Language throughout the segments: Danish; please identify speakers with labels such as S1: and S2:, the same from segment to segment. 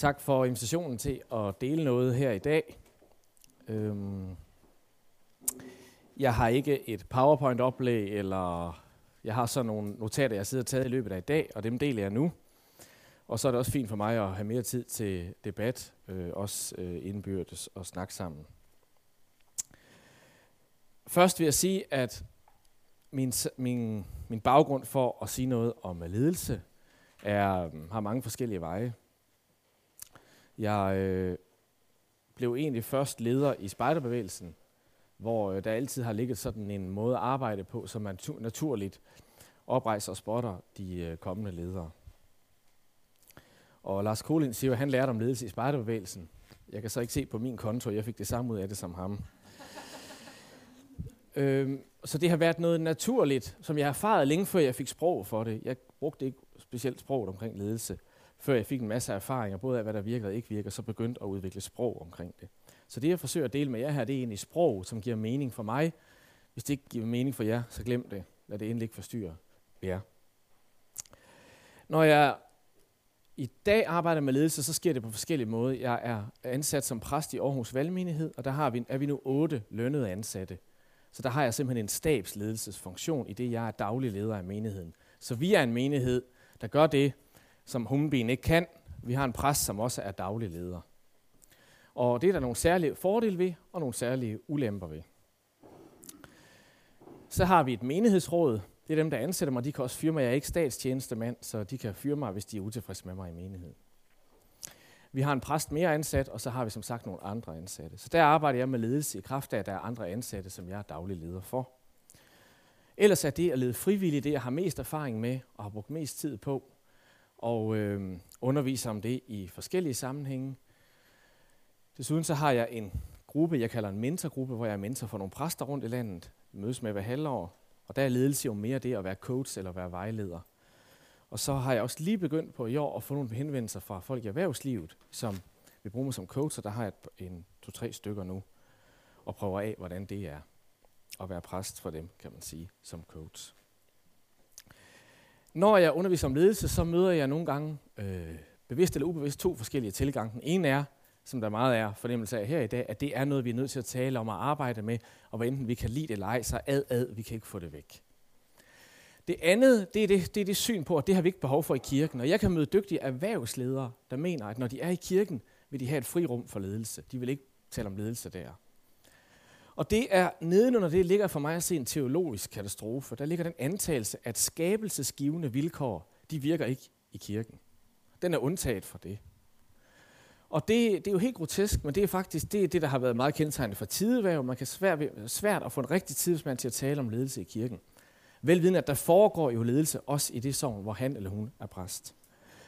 S1: Tak for invitationen til at dele noget her i dag. Øhm, jeg har ikke et PowerPoint-oplæg, eller jeg har sådan nogle notater, jeg sidder og taget i løbet af i dag, og dem deler jeg nu. Og så er det også fint for mig at have mere tid til debat, øh, også øh, indbyrdes og snakke sammen. Først vil jeg sige, at min, min, min baggrund for at sige noget om ledelse er, har mange forskellige veje. Jeg øh, blev egentlig først leder i spejderbevægelsen, hvor øh, der altid har ligget sådan en måde at arbejde på, som man naturligt oprejser og spotter de øh, kommende ledere. Og Lars Kolin siger, at han lærte om ledelse i spejderbevægelsen. Jeg kan så ikke se på min konto, jeg fik det samme ud af det som ham. øhm, så det har været noget naturligt, som jeg har erfaret længe før jeg fik sprog for det. Jeg brugte ikke specielt sproget omkring ledelse før jeg fik en masse erfaringer, både af hvad der virker og ikke virker, så begyndte at udvikle sprog omkring det. Så det jeg forsøger at dele med jer her, det er egentlig sprog, som giver mening for mig. Hvis det ikke giver mening for jer, så glem det. Lad det endelig ikke forstyrre jer. Når jeg i dag arbejder med ledelse, så sker det på forskellige måder. Jeg er ansat som præst i Aarhus Valgmenighed, og der har vi, er vi nu otte lønnede ansatte. Så der har jeg simpelthen en stabsledelsesfunktion i det, jeg er daglig leder af menigheden. Så vi er en menighed, der gør det, som Humben ikke kan. Vi har en præst, som også er daglig leder. Og det er der nogle særlige fordele ved, og nogle særlige ulemper ved. Så har vi et menighedsråd. Det er dem, der ansætter mig. De kan også fyre mig. Jeg er ikke statstjenestemand, så de kan fyre mig, hvis de er utilfredse med mig i menigheden. Vi har en præst mere ansat, og så har vi som sagt nogle andre ansatte. Så der arbejder jeg med ledelse i kraft af, at der er andre ansatte, som jeg er daglig leder for. Ellers er det at lede frivilligt det, jeg har mest erfaring med og har brugt mest tid på og øh, underviser om det i forskellige sammenhænge. Desuden så har jeg en gruppe, jeg kalder en mentorgruppe, hvor jeg er mentor for nogle præster rundt i landet. Vi mødes med hver halvår, og der er ledelse jo mere det at være coach eller være vejleder. Og så har jeg også lige begyndt på i år at få nogle henvendelser fra folk i erhvervslivet, som vil bruge mig som coach, og der har jeg en to-tre stykker nu, og prøver af, hvordan det er at være præst for dem, kan man sige, som coach. Når jeg underviser om ledelse, så møder jeg nogle gange, øh, bevidst eller ubevidst, to forskellige tilgange. Den ene er, som der meget er fornemmelse af her i dag, at det er noget, vi er nødt til at tale om og arbejde med, og hvad enten vi kan lide det eller ej, så ad ad, vi kan ikke få det væk. Det andet, det er det, det er det syn på, at det har vi ikke behov for i kirken. Og jeg kan møde dygtige erhvervsledere, der mener, at når de er i kirken, vil de have et frirum for ledelse. De vil ikke tale om ledelse der. Og det er nedenunder det ligger for mig at se en teologisk katastrofe. Der ligger den antagelse, at skabelsesgivende vilkår, de virker ikke i kirken. Den er undtaget fra det. Og det, det er jo helt grotesk, men det er faktisk det, er det der har været meget kendetegnende for tideværv. Man kan svært, svært at få en rigtig tidsmand til at tale om ledelse i kirken. Velviden, at der foregår jo ledelse også i det som, hvor han eller hun er præst.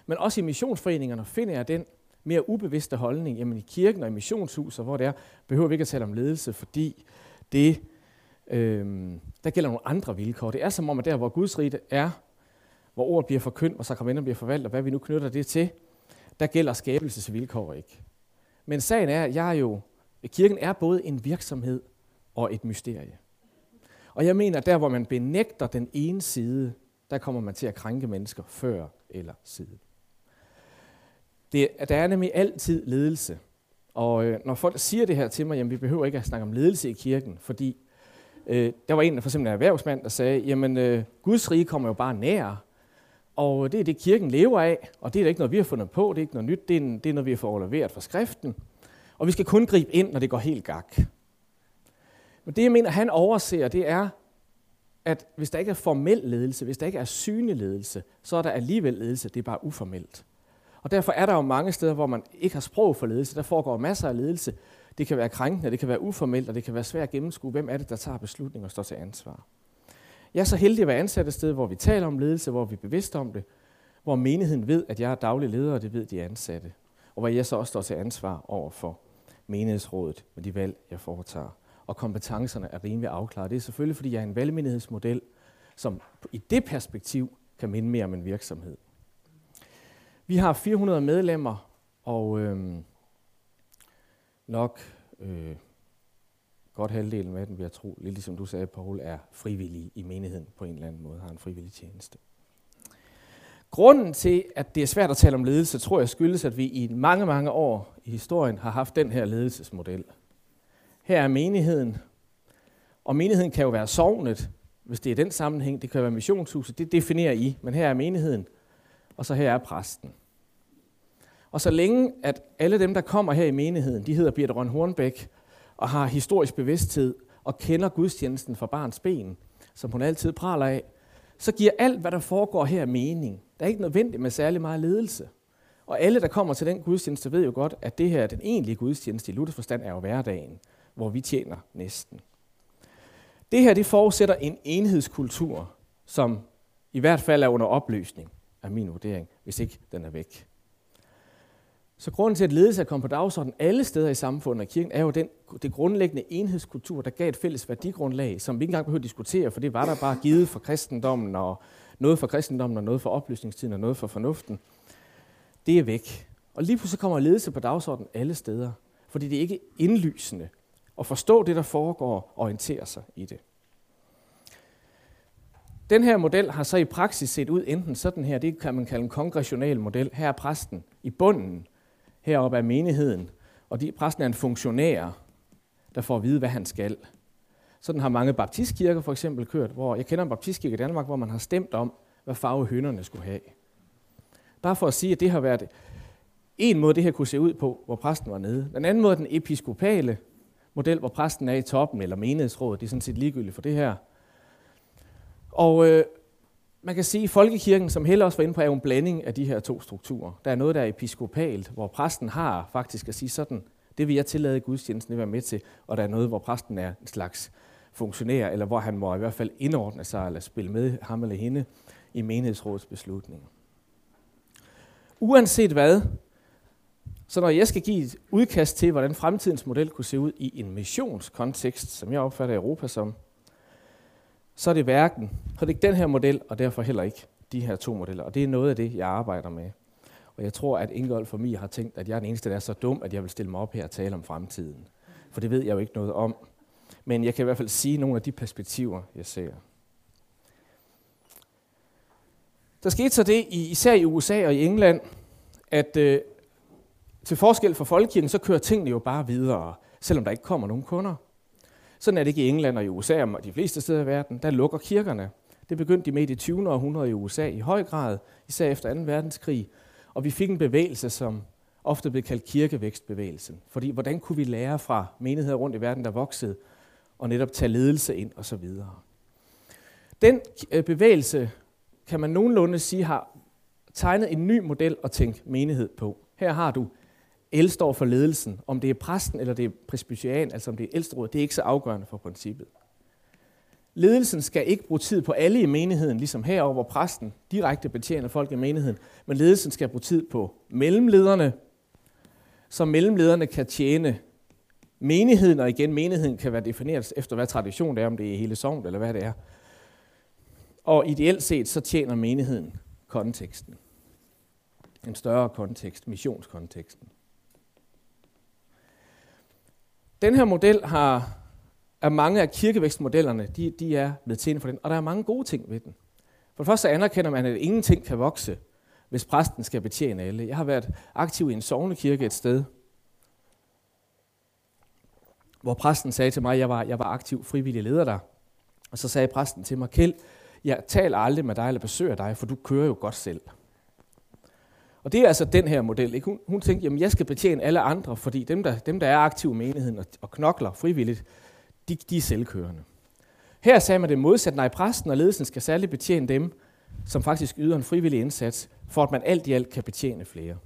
S1: Men også i missionsforeningerne finder jeg den mere ubevidste holdning, jamen i kirken og i missionshuset, hvor det er, behøver vi ikke at tale om ledelse, fordi det, øh, der gælder nogle andre vilkår. Det er som om, at der, hvor Guds rige er, hvor ordet bliver forkyndt, og sakramenter bliver forvaltet, og hvad vi nu knytter det til, der gælder skabelsesvilkår ikke. Men sagen er, at jeg er jo, kirken er både en virksomhed og et mysterie. Og jeg mener, at der hvor man benægter den ene side, der kommer man til at krænke mennesker før eller siden. Det, at der er nemlig altid ledelse. Og øh, når folk siger det her til mig, jamen vi behøver ikke at snakke om ledelse i kirken, fordi øh, der var en, for eksempel en erhvervsmand, der sagde, jamen øh, Guds rige kommer jo bare nær, og det er det, kirken lever af, og det er da ikke noget, vi har fundet på, det er ikke noget nyt, det er, en, det er noget, vi har fået overleveret fra skriften, og vi skal kun gribe ind, når det går helt gak. Men det, jeg mener, han overser, det er, at hvis der ikke er formel ledelse, hvis der ikke er synlig ledelse, så er der alligevel ledelse, det er bare uformelt. Og derfor er der jo mange steder, hvor man ikke har sprog for ledelse. Der foregår masser af ledelse. Det kan være krænkende, det kan være uformelt, og det kan være svært at gennemskue, hvem er det, der tager beslutninger og står til ansvar. Jeg er så heldig at være ansat et sted, hvor vi taler om ledelse, hvor vi er bevidste om det, hvor menigheden ved, at jeg er daglig leder, og det ved de ansatte. Og hvor jeg så også står til ansvar over for menighedsrådet med de valg, jeg foretager. Og kompetencerne er rimelig afklaret. Det er selvfølgelig, fordi jeg er en valgmenighedsmodel, som i det perspektiv kan minde mere om en virksomhed. Vi har 400 medlemmer, og øh, nok øh, godt halvdelen af dem, vil jeg tro, lidt ligesom du sagde, Paul, er frivillige i menigheden på en eller anden måde, har en frivillig tjeneste. Grunden til, at det er svært at tale om ledelse, tror jeg skyldes, at vi i mange, mange år i historien har haft den her ledelsesmodel. Her er menigheden, og menigheden kan jo være sovnet, hvis det er den sammenhæng. Det kan være missionshuset, det definerer I, men her er menigheden, og så her er præsten. Og så længe, at alle dem, der kommer her i menigheden, de hedder Birte Røn Hornbæk, og har historisk bevidsthed, og kender gudstjenesten fra barns ben, som hun altid praler af, så giver alt, hvad der foregår her, mening. Der er ikke nødvendigt med særlig meget ledelse. Og alle, der kommer til den gudstjeneste, ved jo godt, at det her, den egentlige gudstjeneste i Luthers forstand, er jo hverdagen, hvor vi tjener næsten. Det her, det forudsætter en enhedskultur, som i hvert fald er under opløsning, af min vurdering, hvis ikke den er væk. Så grunden til, at ledelse er kommet på dagsordenen alle steder i samfundet og kirken, er jo den, det grundlæggende enhedskultur, der gav et fælles værdigrundlag, som vi ikke engang behøver at diskutere, for det var der bare givet for kristendommen, og noget for kristendommen, og noget for oplysningstiden, og noget for fornuften. Det er væk. Og lige pludselig kommer ledelse på dagsordenen alle steder, fordi det er ikke indlysende at forstå det, der foregår, og orientere sig i det. Den her model har så i praksis set ud enten sådan her, det kan man kalde en kongressional model. Her er præsten i bunden, heroppe af menigheden, og de, præsten er en funktionær, der får at vide, hvad han skal. Sådan har mange baptistkirker for eksempel kørt, hvor jeg kender en baptistkirke i Danmark, hvor man har stemt om, hvad farve hønderne skulle have. Bare for at sige, at det har været en måde, det her kunne se ud på, hvor præsten var nede. Den anden måde den episkopale model, hvor præsten er i toppen, eller menighedsrådet, det er sådan set ligegyldigt for det her. Og øh, man kan sige, at folkekirken, som Helle også var inde på, er jo en blanding af de her to strukturer. Der er noget, der er episkopalt, hvor præsten har faktisk at sige sådan, det vil jeg tillade gudstjenesten at være med til, og der er noget, hvor præsten er en slags funktionær, eller hvor han må i hvert fald indordne sig, eller spille med ham eller hende i menighedsrådets beslutninger. Uanset hvad, så når jeg skal give et udkast til, hvordan fremtidens model kunne se ud i en missionskontekst, som jeg opfatter Europa som, så er det hverken, så er det ikke den her model, og derfor heller ikke de her to modeller. Og det er noget af det, jeg arbejder med. Og jeg tror, at Ingolf for mig har tænkt, at jeg er den eneste, der er så dum, at jeg vil stille mig op her og tale om fremtiden. For det ved jeg jo ikke noget om. Men jeg kan i hvert fald sige nogle af de perspektiver, jeg ser. Der skete så det, især i USA og i England, at øh, til forskel fra folkekirken, så kører tingene jo bare videre, selvom der ikke kommer nogen kunder. Sådan er det ikke i England og i USA og de fleste steder i verden. Der lukker kirkerne. Det begyndte de med i det 20. århundrede i USA i høj grad, især efter 2. verdenskrig. Og vi fik en bevægelse, som ofte blev kaldt kirkevækstbevægelsen. Fordi hvordan kunne vi lære fra menigheder rundt i verden, der voksede, og netop tage ledelse ind og så videre. Den øh, bevægelse, kan man nogenlunde sige, har tegnet en ny model at tænke menighed på. Her har du L står for ledelsen. Om det er præsten eller det er presbyterian, altså om det er ældsteråd, det er ikke så afgørende for princippet. Ledelsen skal ikke bruge tid på alle i menigheden, ligesom herover, hvor præsten direkte betjener folk i menigheden, men ledelsen skal bruge tid på mellemlederne, så mellemlederne kan tjene menigheden, og igen, menigheden kan være defineret efter, hvad tradition det er, om det er hele sognet eller hvad det er. Og ideelt set, så tjener menigheden konteksten. En større kontekst, missionskonteksten. Den her model har, er mange af kirkevækstmodellerne, de, de er blevet til for den, og der er mange gode ting ved den. For det første anerkender man, at ingenting kan vokse, hvis præsten skal betjene alle. Jeg har været aktiv i en sovnekirke et sted, hvor præsten sagde til mig, at jeg var, jeg var aktiv frivillig leder der. Og så sagde præsten til mig, Kjeld, jeg taler aldrig med dig eller besøger dig, for du kører jo godt selv. Og det er altså den her model. Ikke? Hun, hun tænkte, jamen jeg skal betjene alle andre, fordi dem, der, dem, der er aktive i menigheden og, og knokler frivilligt, de, de er selvkørende. Her sagde man det modsat, nej, præsten og ledelsen skal særligt betjene dem, som faktisk yder en frivillig indsats, for at man alt i alt kan betjene flere.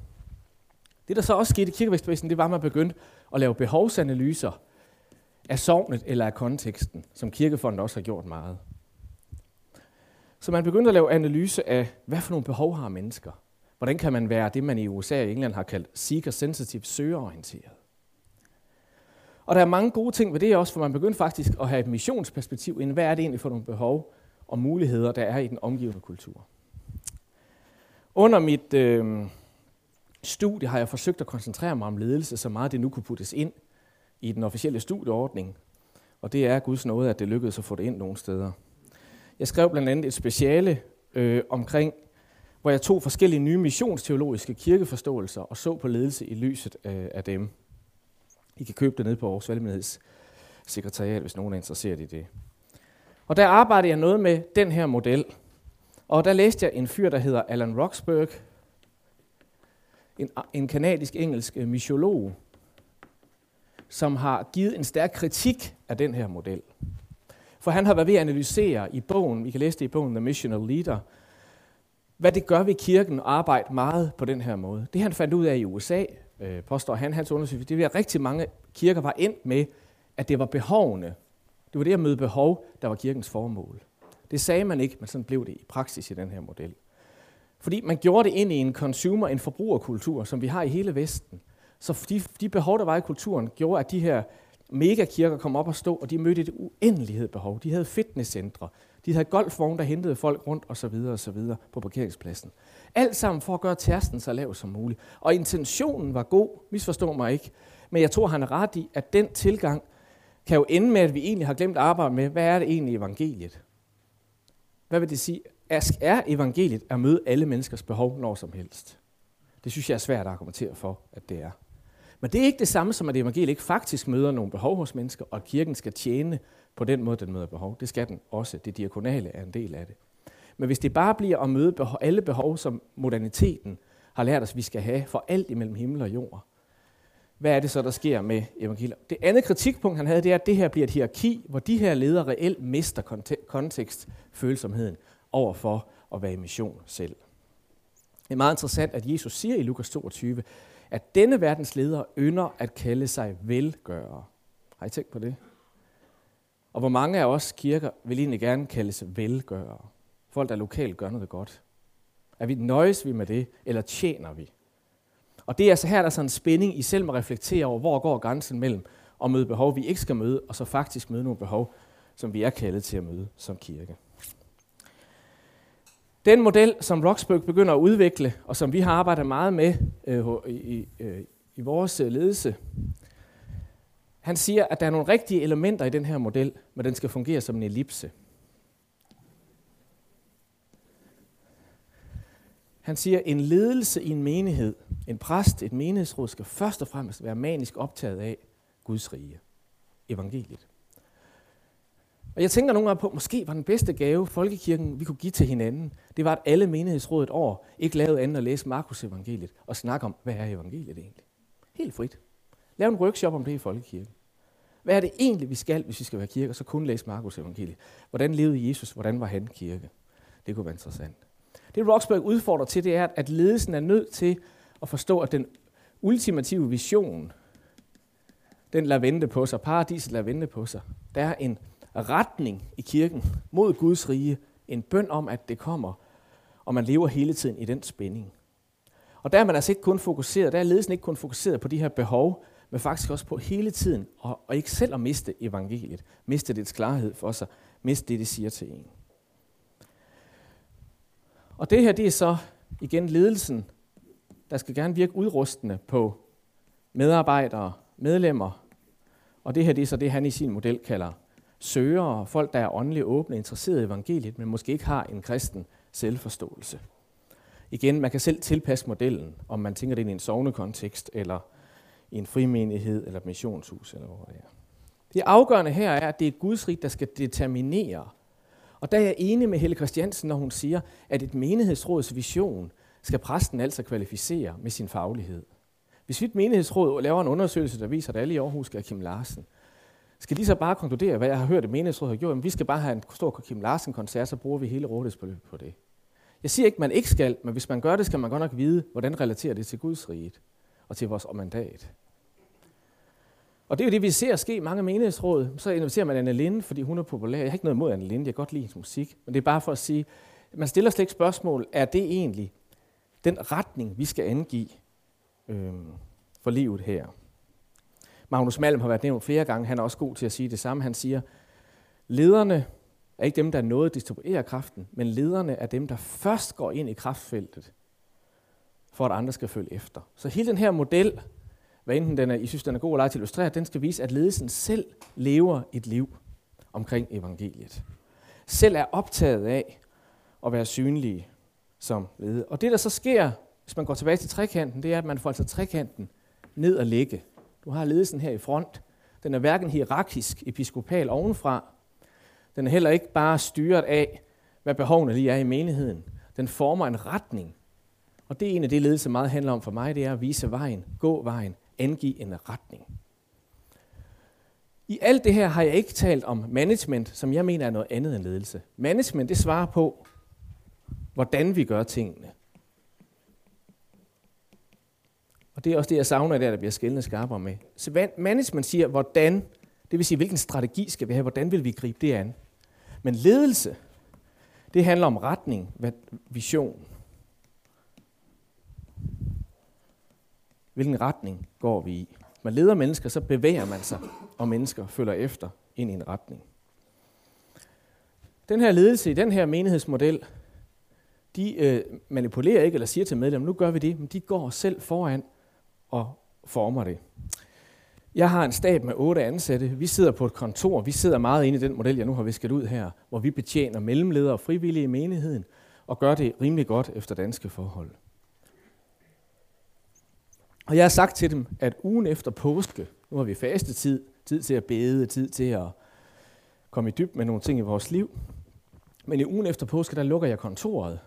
S1: Det, der så også skete i kirkevækstvæsenet, det var, at man begyndte at lave behovsanalyser af sovnet eller af konteksten, som kirkefonden også har gjort meget. Så man begyndte at lave analyse af, hvad for nogle behov har mennesker. Hvordan kan man være det, man i USA og England har kaldt seeker-sensitive, søgeorienteret? Og der er mange gode ting ved det også, for man begyndte faktisk at have et missionsperspektiv ind. Hvad er det egentlig for nogle behov og muligheder, der er i den omgivende kultur? Under mit øh, studie har jeg forsøgt at koncentrere mig om ledelse, så meget det nu kunne puttes ind i den officielle studieordning. Og det er Guds nåde, at det lykkedes at få det ind nogle steder. Jeg skrev blandt andet et speciale øh, omkring hvor jeg tog forskellige nye missionsteologiske kirkeforståelser og så på ledelse i lyset øh, af dem. I kan købe det ned på vores valgmenighedssekretariat, hvis nogen er interesseret i det. Og der arbejdede jeg noget med den her model. Og der læste jeg en fyr, der hedder Alan Roxburgh, en, en kanadisk-engelsk øh, missiolog, som har givet en stærk kritik af den her model. For han har været ved at analysere i bogen, vi kan læse det i bogen The Missional Leader, hvad det gør ved kirken at arbejde meget på den her måde. Det han fandt ud af i USA, øh, påstår han, hans undersøgelse, det var, at rigtig mange kirker var endt med, at det var behovene. Det var det at møde behov, der var kirkens formål. Det sagde man ikke, men sådan blev det i praksis i den her model. Fordi man gjorde det ind i en consumer, en forbrugerkultur, som vi har i hele Vesten. Så de, de behov, der var i kulturen, gjorde, at de her megakirker kom op og stå, og de mødte et uendelighed behov. De havde fitnesscentre, de havde golfvogne, der hentede folk rundt og så videre og så videre på parkeringspladsen. Alt sammen for at gøre tærsten så lav som muligt. Og intentionen var god, misforstå mig ikke, men jeg tror, han er ret i, at den tilgang kan jo ende med, at vi egentlig har glemt at arbejde med, hvad er det egentlig evangeliet? Hvad vil det sige? Er evangeliet at møde alle menneskers behov når som helst? Det synes jeg er svært at argumentere for, at det er. Men det er ikke det samme som, at evangeliet ikke faktisk møder nogle behov hos mennesker, og at kirken skal tjene på den måde, den møder behov. Det skal den også. Det diakonale er en del af det. Men hvis det bare bliver at møde behov, alle behov, som moderniteten har lært os, vi skal have for alt imellem himmel og jord, hvad er det så, der sker med evangeliet? Det andet kritikpunkt, han havde, det er, at det her bliver et hierarki, hvor de her ledere reelt mister kontekst, følsomheden over for at være i mission selv. Det er meget interessant, at Jesus siger i Lukas 22, at denne verdens ledere ynder at kalde sig velgørere. Har I tænkt på det? Og hvor mange af os kirker vil egentlig gerne kaldes velgørere? Folk, der lokalt gør noget godt. Er vi nøjes vi med det, eller tjener vi? Og det er altså her, der er sådan en spænding i selv at reflektere over, hvor går grænsen mellem at møde behov, vi ikke skal møde, og så faktisk møde nogle behov, som vi er kaldet til at møde som kirke. Den model, som Roxburgh begynder at udvikle, og som vi har arbejdet meget med øh, i, øh, i vores ledelse, han siger, at der er nogle rigtige elementer i den her model, men den skal fungere som en ellipse. Han siger, at en ledelse i en menighed, en præst, et menighedsråd, skal først og fremmest være manisk optaget af Guds rige, evangeliet. Og jeg tænker nogle gange på, måske var den bedste gave, folkekirken vi kunne give til hinanden, det var, at alle menighedsråd et år ikke lavede andet at læse Markus evangeliet og snakke om, hvad er evangeliet egentlig? Helt frit. Lav en workshop om det i folkekirken. Hvad er det egentlig, vi skal, hvis vi skal være kirke, og så kun læse Markus evangeliet? Hvordan levede Jesus? Hvordan var han kirke? Det kunne være interessant. Det Roxburgh udfordrer til, det er, at ledelsen er nødt til at forstå, at den ultimative vision, den lader vente på sig, paradiset lader vente på sig. Der er en retning i kirken mod Guds rige, en bøn om, at det kommer, og man lever hele tiden i den spænding. Og der er man altså ikke kun fokuseret, der er ledelsen ikke kun fokuseret på de her behov, men faktisk også på hele tiden, og, og ikke selv at miste evangeliet, miste dets klarhed for sig, miste det, det siger til en. Og det her, det er så igen ledelsen, der skal gerne virke udrustende på medarbejdere, medlemmer, og det her, det er så det, han i sin model kalder søgere, folk, der er åndeligt åbne, interesserede i evangeliet, men måske ikke har en kristen selvforståelse. Igen, man kan selv tilpasse modellen, om man tænker det ind i en sovnekontekst, eller i en frimenighed, eller et missionshus, eller hvor det er. Det afgørende her er, at det er Guds rig, der skal determinere. Og der er jeg enig med Helle Christiansen, når hun siger, at et menighedsråds vision skal præsten altså kvalificere med sin faglighed. Hvis vi et menighedsråd laver en undersøgelse, der viser, at alle i Aarhus skal Kim Larsen, skal de så bare konkludere, hvad jeg har hørt, at menighedsrådet har gjort? Jamen, vi skal bare have en stor Kim Larsen-koncert, så bruger vi hele rådighedsbeløbet på det. Jeg siger ikke, at man ikke skal, men hvis man gør det, skal man godt nok vide, hvordan relaterer det til Guds rige og til vores mandat. Og det er jo det, vi ser ske i mange menighedsråd. Så inviterer man Anne Linde, fordi hun er populær. Jeg har ikke noget imod Anne Linde, jeg kan godt lide hendes musik. Men det er bare for at sige, man stiller slet ikke spørgsmål, er det egentlig den retning, vi skal angive øh, for livet her? Magnus Malm har været nævnt flere gange, han er også god til at sige det samme. Han siger, lederne er ikke dem, der noget distribuerer kraften, men lederne er dem, der først går ind i kraftfeltet, for at andre skal følge efter. Så hele den her model, hvad enten den er, I synes, den er god eller til at illustrere, den skal vise, at ledelsen selv lever et liv omkring evangeliet. Selv er optaget af at være synlige. som leder. Og det, der så sker, hvis man går tilbage til trekanten, det er, at man får altså trekanten ned og ligge. Du har ledelsen her i front. Den er hverken hierarkisk, episkopal ovenfra. Den er heller ikke bare styret af, hvad behovene lige er i menigheden. Den former en retning. Og det er en af det, ledelse meget handler om for mig, det er at vise vejen, gå vejen, angive en retning. I alt det her har jeg ikke talt om management, som jeg mener er noget andet end ledelse. Management, det svarer på, hvordan vi gør tingene. Og det er også det, jeg savner der, der bliver skældende skarpere med. Så management siger, hvordan, det vil sige, hvilken strategi skal vi have, hvordan vil vi gribe det an. Men ledelse, det handler om retning, vision. Hvilken retning går vi i? man leder mennesker, så bevæger man sig, og mennesker følger efter ind i en retning. Den her ledelse i den her menighedsmodel, de øh, manipulerer ikke eller siger til medlemmer, nu gør vi det, men de går selv foran og former det. Jeg har en stab med otte ansatte. Vi sidder på et kontor. Vi sidder meget inde i den model, jeg nu har visket ud her, hvor vi betjener mellemledere og frivillige i menigheden og gør det rimelig godt efter danske forhold. Og jeg har sagt til dem, at ugen efter påske, nu har vi fastetid, tid til at bede, tid til at komme i dyb med nogle ting i vores liv. Men i ugen efter påske, der lukker jeg kontoret,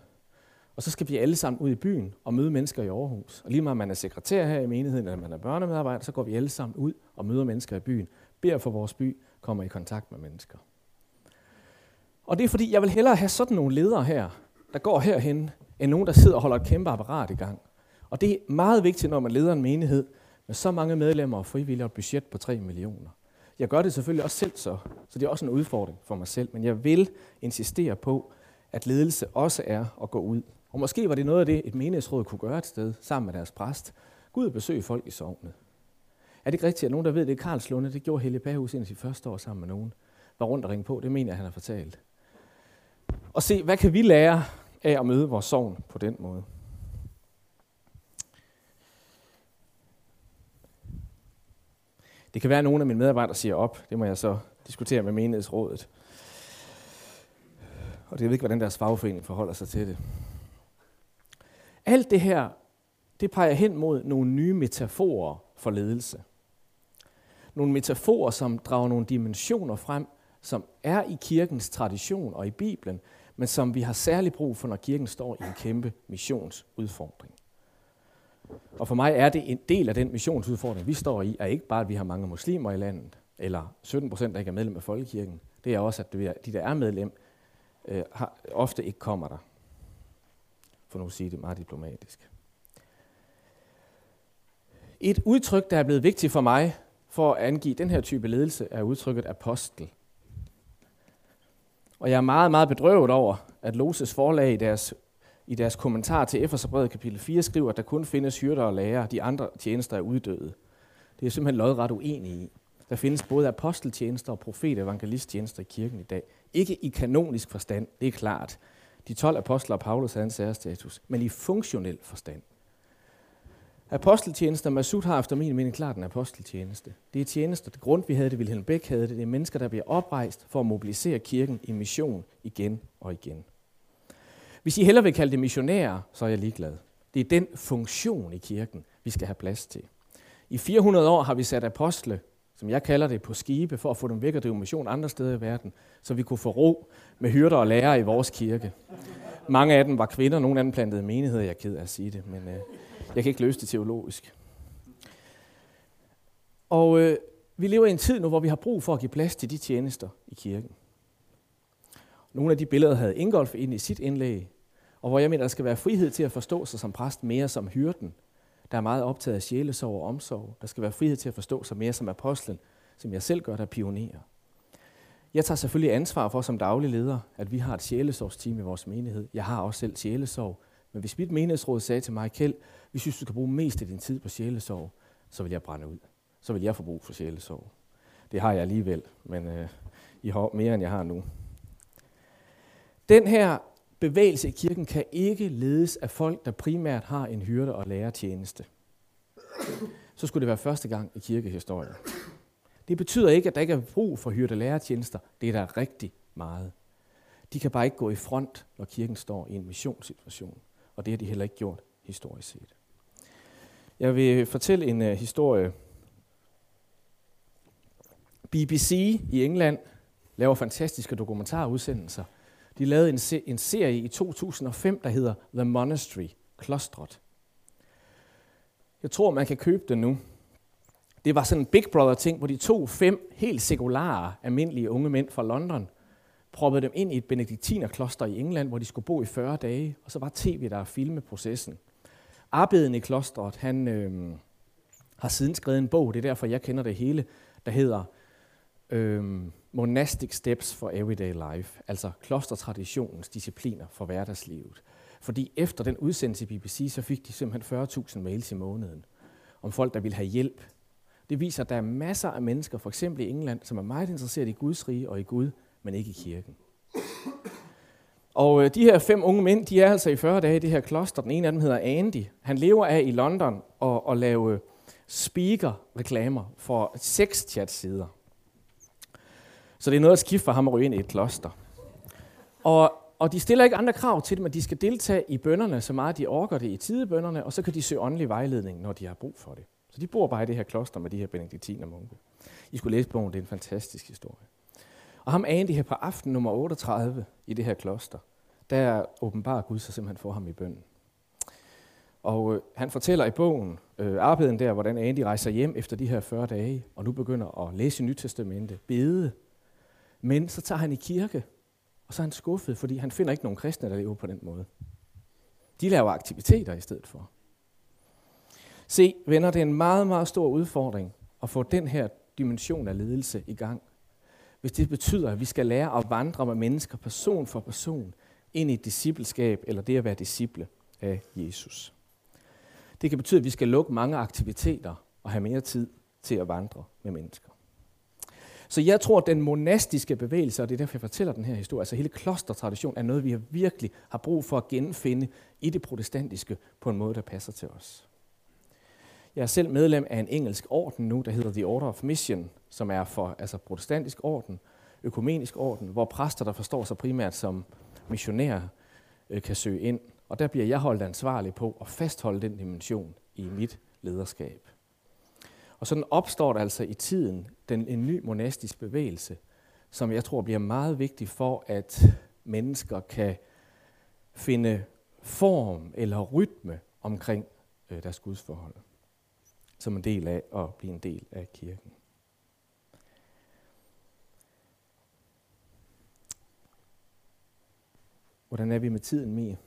S1: og så skal vi alle sammen ud i byen og møde mennesker i Aarhus. Og lige meget man er sekretær her i menigheden, eller man er børnemedarbejder, så går vi alle sammen ud og møder mennesker i byen, beder for vores by, kommer i kontakt med mennesker. Og det er fordi, jeg vil hellere have sådan nogle ledere her, der går herhen, end nogen, der sidder og holder et kæmpe apparat i gang. Og det er meget vigtigt, når man leder en menighed med så mange medlemmer og frivillige og et budget på 3 millioner. Jeg gør det selvfølgelig også selv så, så det er også en udfordring for mig selv, men jeg vil insistere på, at ledelse også er at gå ud. Og måske var det noget af det, et menighedsråd kunne gøre et sted sammen med deres præst. Gå ud og besøge folk i sovnet. Er det ikke rigtigt, at nogen, der ved det, Karlslunde, det gjorde Helle Bahus ind i sit første år sammen med nogen, var rundt og ringe på, det mener jeg, han har fortalt. Og se, hvad kan vi lære af at møde vores sovn på den måde? Det kan være, at nogle af mine medarbejdere siger op. Det må jeg så diskutere med menighedsrådet. Og det ved ikke, hvordan deres fagforening forholder sig til det. Alt det her, det peger hen mod nogle nye metaforer for ledelse. Nogle metaforer, som drager nogle dimensioner frem, som er i kirkens tradition og i Bibelen, men som vi har særlig brug for, når kirken står i en kæmpe missionsudfordring. Og for mig er det en del af den missionsudfordring, vi står i, er ikke bare, at vi har mange muslimer i landet, eller 17 procent, der ikke er medlem af Folkekirken. Det er også, at de, der er medlem, øh, har, ofte ikke kommer der. For nu at sige det meget diplomatisk. Et udtryk, der er blevet vigtigt for mig, for at angive den her type ledelse, er udtrykket apostel. Og jeg er meget, meget bedrøvet over, at Loses forlag i deres i deres kommentar til Efeserbrevet kapitel 4 skriver, at der kun findes hyrder og lærer, de andre tjenester er uddøde. Det er simpelthen lodret uenig i. Der findes både aposteltjenester og profet- og evangelisttjenester i kirken i dag. Ikke i kanonisk forstand, det er klart. De 12 apostler og Paulus havde en særstatus, men i funktionel forstand. Aposteltjenester, Masud har efter min mening klart en aposteltjeneste. Det er tjenester, det grund vi havde det, Wilhelm Bæk havde det, det er mennesker, der bliver oprejst for at mobilisere kirken i mission igen og igen. Hvis I hellere vil kalde det missionærer, så er jeg ligeglad. Det er den funktion i kirken, vi skal have plads til. I 400 år har vi sat apostle, som jeg kalder det, på skibe for at få dem væk og drive mission andre steder i verden, så vi kunne få ro med hyrder og lærere i vores kirke. Mange af dem var kvinder, nogle af dem plantede menigheder, jeg er ked af at sige det, men øh, jeg kan ikke løse det teologisk. Og øh, vi lever i en tid nu, hvor vi har brug for at give plads til de tjenester i kirken. Nogle af de billeder havde Ingolf ind i sit indlæg, og hvor jeg mener, der skal være frihed til at forstå sig som præst mere som hyrden, der er meget optaget af sjælesorg og omsorg. Der skal være frihed til at forstå sig mere som apostlen, som jeg selv gør, der pionerer. Jeg tager selvfølgelig ansvar for som daglig leder, at vi har et sjælesorgsteam i vores menighed. Jeg har også selv sjælesorg. Men hvis mit menighedsråd sagde til mig, Kjeld, vi synes, du kan bruge mest af din tid på sjælesorg, så vil jeg brænde ud. Så vil jeg få brug for sjælesorg. Det har jeg alligevel, men øh, I har mere, end jeg har nu. Den her bevægelse i kirken kan ikke ledes af folk, der primært har en hyrde- og lærertjeneste. Så skulle det være første gang i kirkehistorien. Det betyder ikke, at der ikke er brug for hyrde- og lærertjenester. Det er der rigtig meget. De kan bare ikke gå i front, når kirken står i en missionssituation. og det har de heller ikke gjort historisk set. Jeg vil fortælle en uh, historie. BBC i England laver fantastiske dokumentarudsendelser. De lavede en, se- en serie i 2005, der hedder The Monastery, klostret. Jeg tror, man kan købe den nu. Det var sådan en Big Brother-ting, hvor de to fem helt sekulare, almindelige unge mænd fra London, proppede dem ind i et benediktinerkloster i England, hvor de skulle bo i 40 dage, og så var tv der filme processen. Arbejden i klostret, han øh, har siden skrevet en bog, det er derfor, jeg kender det hele, der hedder øh, Monastic Steps for Everyday Life, altså klostertraditionens discipliner for hverdagslivet. Fordi efter den udsendelse i BBC, så fik de simpelthen 40.000 mails i måneden om folk, der ville have hjælp. Det viser, at der er masser af mennesker, for eksempel i England, som er meget interesseret i Guds rige og i Gud, men ikke i kirken. Og øh, de her fem unge mænd, de er altså i 40 dage i det her kloster. Den ene af dem hedder Andy. Han lever af i London og, og lave øh, speaker-reklamer for seks chat-sider. Så det er noget at skifte for ham at ryge ind i et kloster. Og, og de stiller ikke andre krav til dem, at de skal deltage i bønderne, så meget de orker det i tidebønderne, og så kan de søge åndelig vejledning, når de har brug for det. Så de bor bare i det her kloster med de her benediktiner munke. I skulle læse bogen, det er en fantastisk historie. Og ham Andy her på aften nummer 38 i det her kloster, der åbenbarer Gud sig simpelthen for ham i bønden. Og øh, han fortæller i bogen, øh, arbejden der, hvordan Andy rejser hjem efter de her 40 dage, og nu begynder at læse Nyt Testamente, bede. Men så tager han i kirke, og så er han skuffet, fordi han finder ikke nogen kristne, der lever på den måde. De laver aktiviteter i stedet for. Se, venner, det er en meget, meget stor udfordring at få den her dimension af ledelse i gang. Hvis det betyder, at vi skal lære at vandre med mennesker person for person ind i et discipleskab, eller det at være disciple af Jesus. Det kan betyde, at vi skal lukke mange aktiviteter og have mere tid til at vandre med mennesker. Så jeg tror, at den monastiske bevægelse, og det er derfor, jeg fortæller den her historie, altså hele klostertradition, er noget, vi virkelig har brug for at genfinde i det protestantiske på en måde, der passer til os. Jeg er selv medlem af en engelsk orden nu, der hedder The Order of Mission, som er for altså protestantisk orden, økumenisk orden, hvor præster, der forstår sig primært som missionærer, øh, kan søge ind. Og der bliver jeg holdt ansvarlig på at fastholde den dimension i mit lederskab. Og sådan opstår der altså i tiden den, en ny monastisk bevægelse, som jeg tror bliver meget vigtig for, at mennesker kan finde form eller rytme omkring øh, deres gudsforhold som en del af at blive en del af kirken. Hvordan er vi med tiden, Mie?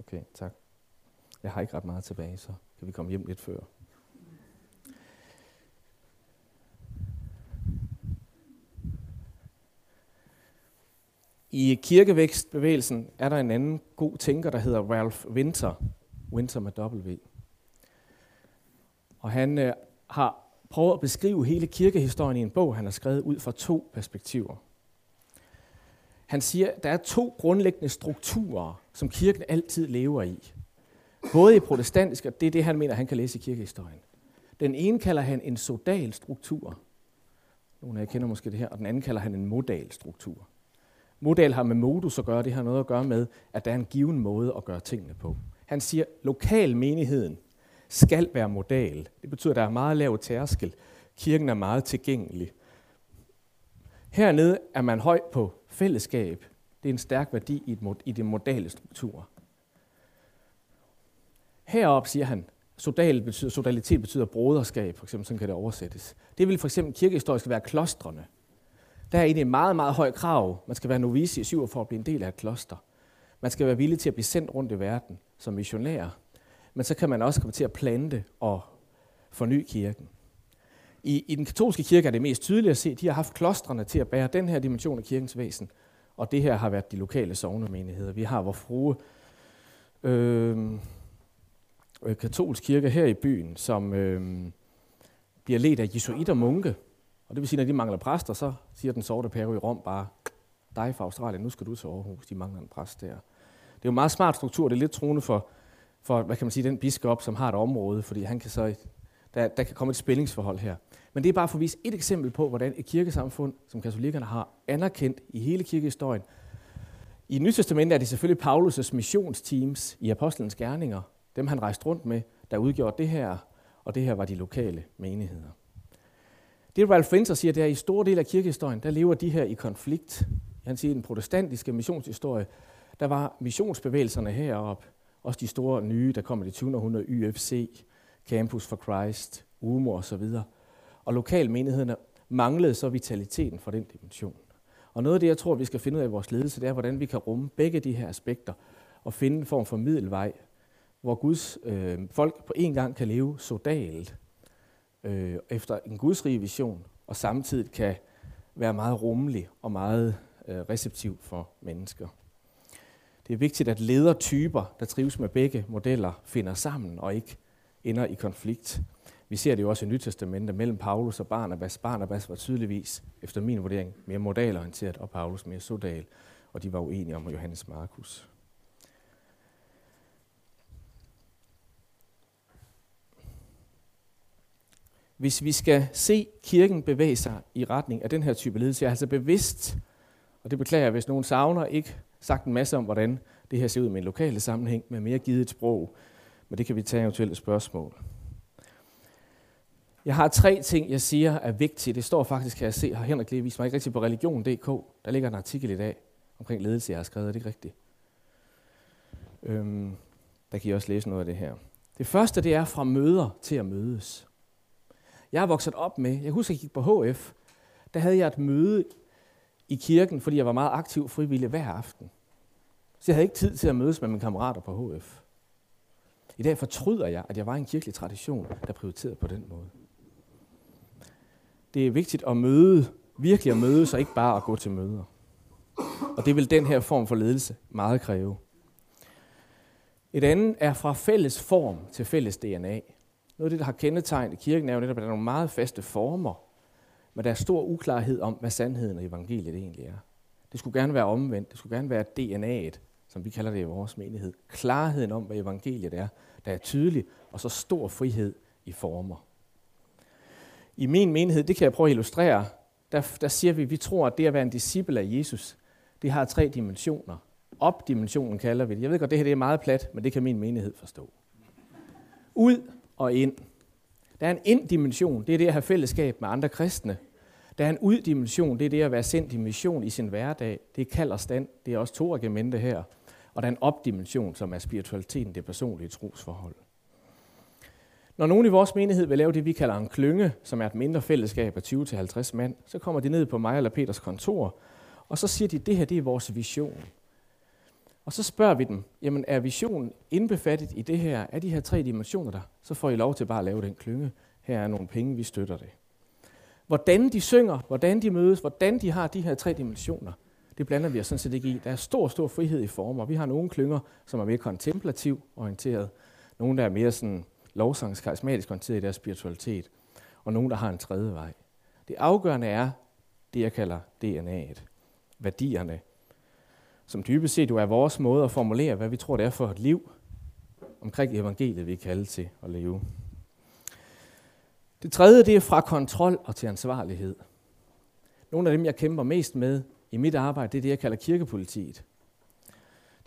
S1: Okay, tak. Jeg har ikke ret meget tilbage, så kan vi komme hjem lidt før. I kirkevækstbevægelsen er der en anden god tænker, der hedder Ralph Winter. Winter med W. Og han øh, har prøvet at beskrive hele kirkehistorien i en bog, han har skrevet ud fra to perspektiver. Han siger, at der er to grundlæggende strukturer, som kirken altid lever i. Både i protestantisk, og det er det, han mener, han kan læse i kirkehistorien. Den ene kalder han en sodal struktur. Nogle af jer kender måske det her. Og den anden kalder han en modal struktur. Modal har med modus at gøre. Det har noget at gøre med, at der er en given måde at gøre tingene på. Han siger, at lokal menigheden skal være modal. Det betyder, at der er meget lav tærskel. Kirken er meget tilgængelig. Hernede er man høj på fællesskab. Det er en stærk værdi i, et, i det modale struktur. Herop siger han, sodal betyder, sodalitet betyder broderskab, for eksempel, sådan kan det oversættes. Det vil for eksempel kirkehistorisk være klostrene. Der er egentlig et meget, meget højt krav. Man skal være novice i syv for at blive en del af et kloster. Man skal være villig til at blive sendt rundt i verden som missionær men så kan man også komme til at plante og forny kirken. I, I den katolske kirke er det mest tydeligt at se, at de har haft klostrene til at bære den her dimension af kirkens væsen, og det her har været de lokale sovnemenigheder. Vi har vores frue øh, øh, katolsk kirke her i byen, som øh, bliver ledt af jesuiter munke. Og det vil sige, at når de mangler præster, så siger den sorte pære i Rom bare, dig fra Australien, nu skal du til Aarhus, de mangler en præst der. Det er jo en meget smart struktur, det er lidt troende for for hvad kan man sige, den biskop, som har et område, fordi han kan så, der, der kan komme et spændingsforhold her. Men det er bare for at vise et eksempel på, hvordan et kirkesamfund, som katolikkerne har anerkendt i hele kirkehistorien, I Nyt er det selvfølgelig Paulus' missionsteams i Apostlenes Gerninger, dem han rejste rundt med, der udgjorde det her, og det her var de lokale menigheder. Det Ralph Winter siger, det er, at i store del af kirkehistorien, der lever de her i konflikt. Han siger, i den protestantiske missionshistorie, der var missionsbevægelserne heroppe, også de store nye, der kom i det 20. århundrede, YFC, Campus for Christ, UMO osv. Og lokalmenighederne manglede så vitaliteten for den dimension. Og noget af det, jeg tror, vi skal finde ud af i vores ledelse, det er, hvordan vi kan rumme begge de her aspekter og finde en form for middelvej, hvor Guds øh, folk på en gang kan leve sodalt øh, efter en gudsrig vision, og samtidig kan være meget rummelig og meget øh, receptiv for mennesker. Det er vigtigt, at ledertyper, der trives med begge modeller, finder sammen og ikke ender i konflikt. Vi ser det jo også i Nytestamentet mellem Paulus og Barnabas. Barnabas var tydeligvis, efter min vurdering, mere modalorienteret, og Paulus mere sodal, og de var uenige om Johannes Markus. Hvis vi skal se kirken bevæge sig i retning af den her type ledelse, jeg er altså bevidst, og det beklager jeg, hvis nogen savner, ikke sagt en masse om, hvordan det her ser ud med en lokale sammenhæng, med mere givet sprog, men det kan vi tage eventuelle spørgsmål. Jeg har tre ting, jeg siger er vigtige. Det står faktisk, kan jeg se, har Henrik lige vist mig ikke rigtigt på religion.dk. Der ligger en artikel i dag omkring ledelse, jeg har skrevet. Er det ikke rigtigt? Øhm, der kan I også læse noget af det her. Det første, det er fra møder til at mødes. Jeg er vokset op med, jeg husker, jeg gik på HF, der havde jeg et møde i kirken, fordi jeg var meget aktiv frivillig hver aften. Så jeg havde ikke tid til at mødes med mine kammerater på HF. I dag fortryder jeg, at jeg var en kirkelig tradition, der prioriterede på den måde. Det er vigtigt at møde, virkelig at møde, og ikke bare at gå til møder. Og det vil den her form for ledelse meget kræve. Et andet er fra fælles form til fælles DNA. Noget af det, der har kendetegnet kirken, er jo netop, at der er nogle meget faste former, men der er stor uklarhed om, hvad sandheden og evangeliet egentlig er. Det skulle gerne være omvendt. Det skulle gerne være DNA'et, som vi kalder det i vores menighed. Klarheden om, hvad evangeliet er, der er tydelig, og så stor frihed i former. I min menighed, det kan jeg prøve at illustrere, der, der siger vi, at vi tror, at det at være en disciple af Jesus, det har tre dimensioner. Op-dimensionen kalder vi det. Jeg ved godt, det her det er meget plat, men det kan min menighed forstå. Ud og ind. Der er en ind-dimension, det er det at have fællesskab med andre kristne. Der er en ud-dimension, det er det at være sendt i mission i sin hverdag. Det er kald og stand, det er også to argumenter her. Og der er en op-dimension, som er spiritualiteten, det personlige trosforhold. Når nogen i vores menighed vil lave det, vi kalder en klynge, som er et mindre fællesskab af 20-50 mand, så kommer de ned på mig eller Peters kontor, og så siger de, det her det er vores vision. Og så spørger vi dem, jamen er visionen indbefattet i det her, er de her tre dimensioner der? Så får I lov til bare at lave den klynge. Her er nogle penge, vi støtter det. Hvordan de synger, hvordan de mødes, hvordan de har de her tre dimensioner, det blander vi os sådan set ikke i. Der er stor, stor frihed i former. Vi har nogle klynger, som er mere kontemplativ orienteret. Nogle, der er mere sådan lovsangs karismatisk orienteret i deres spiritualitet. Og nogle, der har en tredje vej. Det afgørende er det, jeg kalder DNA'et. Værdierne. Som dybest set jo er vores måde at formulere, hvad vi tror, det er for et liv omkring evangeliet, vi er kaldet til at leve. Det tredje, det er fra kontrol og til ansvarlighed. Nogle af dem, jeg kæmper mest med i mit arbejde, det er det, jeg kalder kirkepolitiet.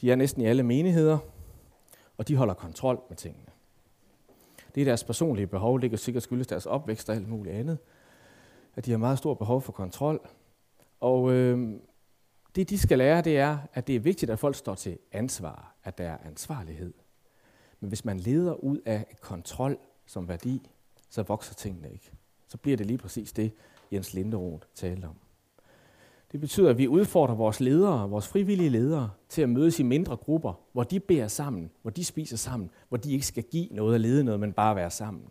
S1: De er næsten i alle menigheder, og de holder kontrol med tingene. Det er deres personlige behov, det kan sikkert skyldes deres opvækst og alt muligt andet. At de har meget stort behov for kontrol. Og øh, det, de skal lære, det er, at det er vigtigt, at folk står til ansvar, at der er ansvarlighed. Men hvis man leder ud af kontrol som værdi, så vokser tingene ikke. Så bliver det lige præcis det, Jens Linderoth talte om. Det betyder, at vi udfordrer vores ledere, vores frivillige ledere, til at mødes i mindre grupper, hvor de beder sammen, hvor de spiser sammen, hvor de ikke skal give noget og lede noget, men bare være sammen.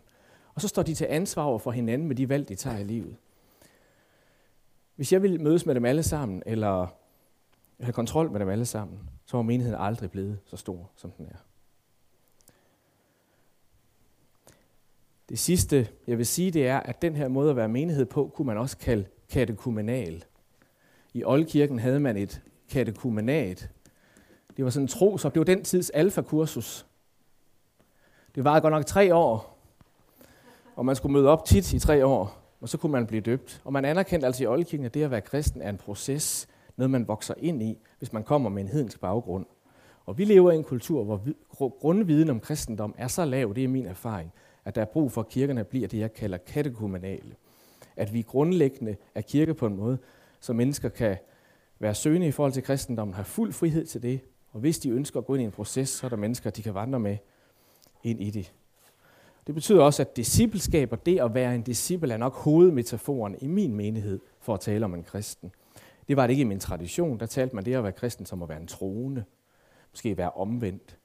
S1: Og så står de til ansvar over for hinanden med de valg, de tager i livet. Hvis jeg vil mødes med dem alle sammen, eller have kontrol med dem alle sammen, så var menigheden aldrig blevet så stor, som den er. Det sidste, jeg vil sige, det er, at den her måde at være menighed på, kunne man også kalde katekumenal. I Oldkirken havde man et katekumenat. Det var sådan en tro, så det var den tids alfakursus. Det var godt nok tre år, og man skulle møde op tit i tre år, og så kunne man blive døbt. Og man anerkendte altså i Oldkirken, at det at være kristen er en proces, noget man vokser ind i, hvis man kommer med en hedensk baggrund. Og vi lever i en kultur, hvor grundviden om kristendom er så lav, det er min erfaring, at der er brug for, at kirkerne bliver det, jeg kalder katekumenale. At vi grundlæggende er kirke på en måde, så mennesker kan være søgende i forhold til kristendommen, have fuld frihed til det, og hvis de ønsker at gå ind i en proces, så er der mennesker, de kan vandre med ind i det. Det betyder også, at discipleskab og det at være en disciple er nok hovedmetaforen i min menighed for at tale om en kristen. Det var det ikke i min tradition. Der talte man det at være kristen som at være en troende. Måske være omvendt.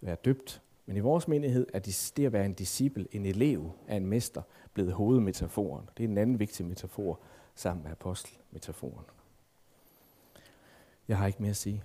S1: Være døbt. Men i vores menighed er det at være en disciple, en elev af en mester, blevet hovedmetaforen. Det er en anden vigtig metafor sammen med apostelmetaforen. Jeg har ikke mere at sige.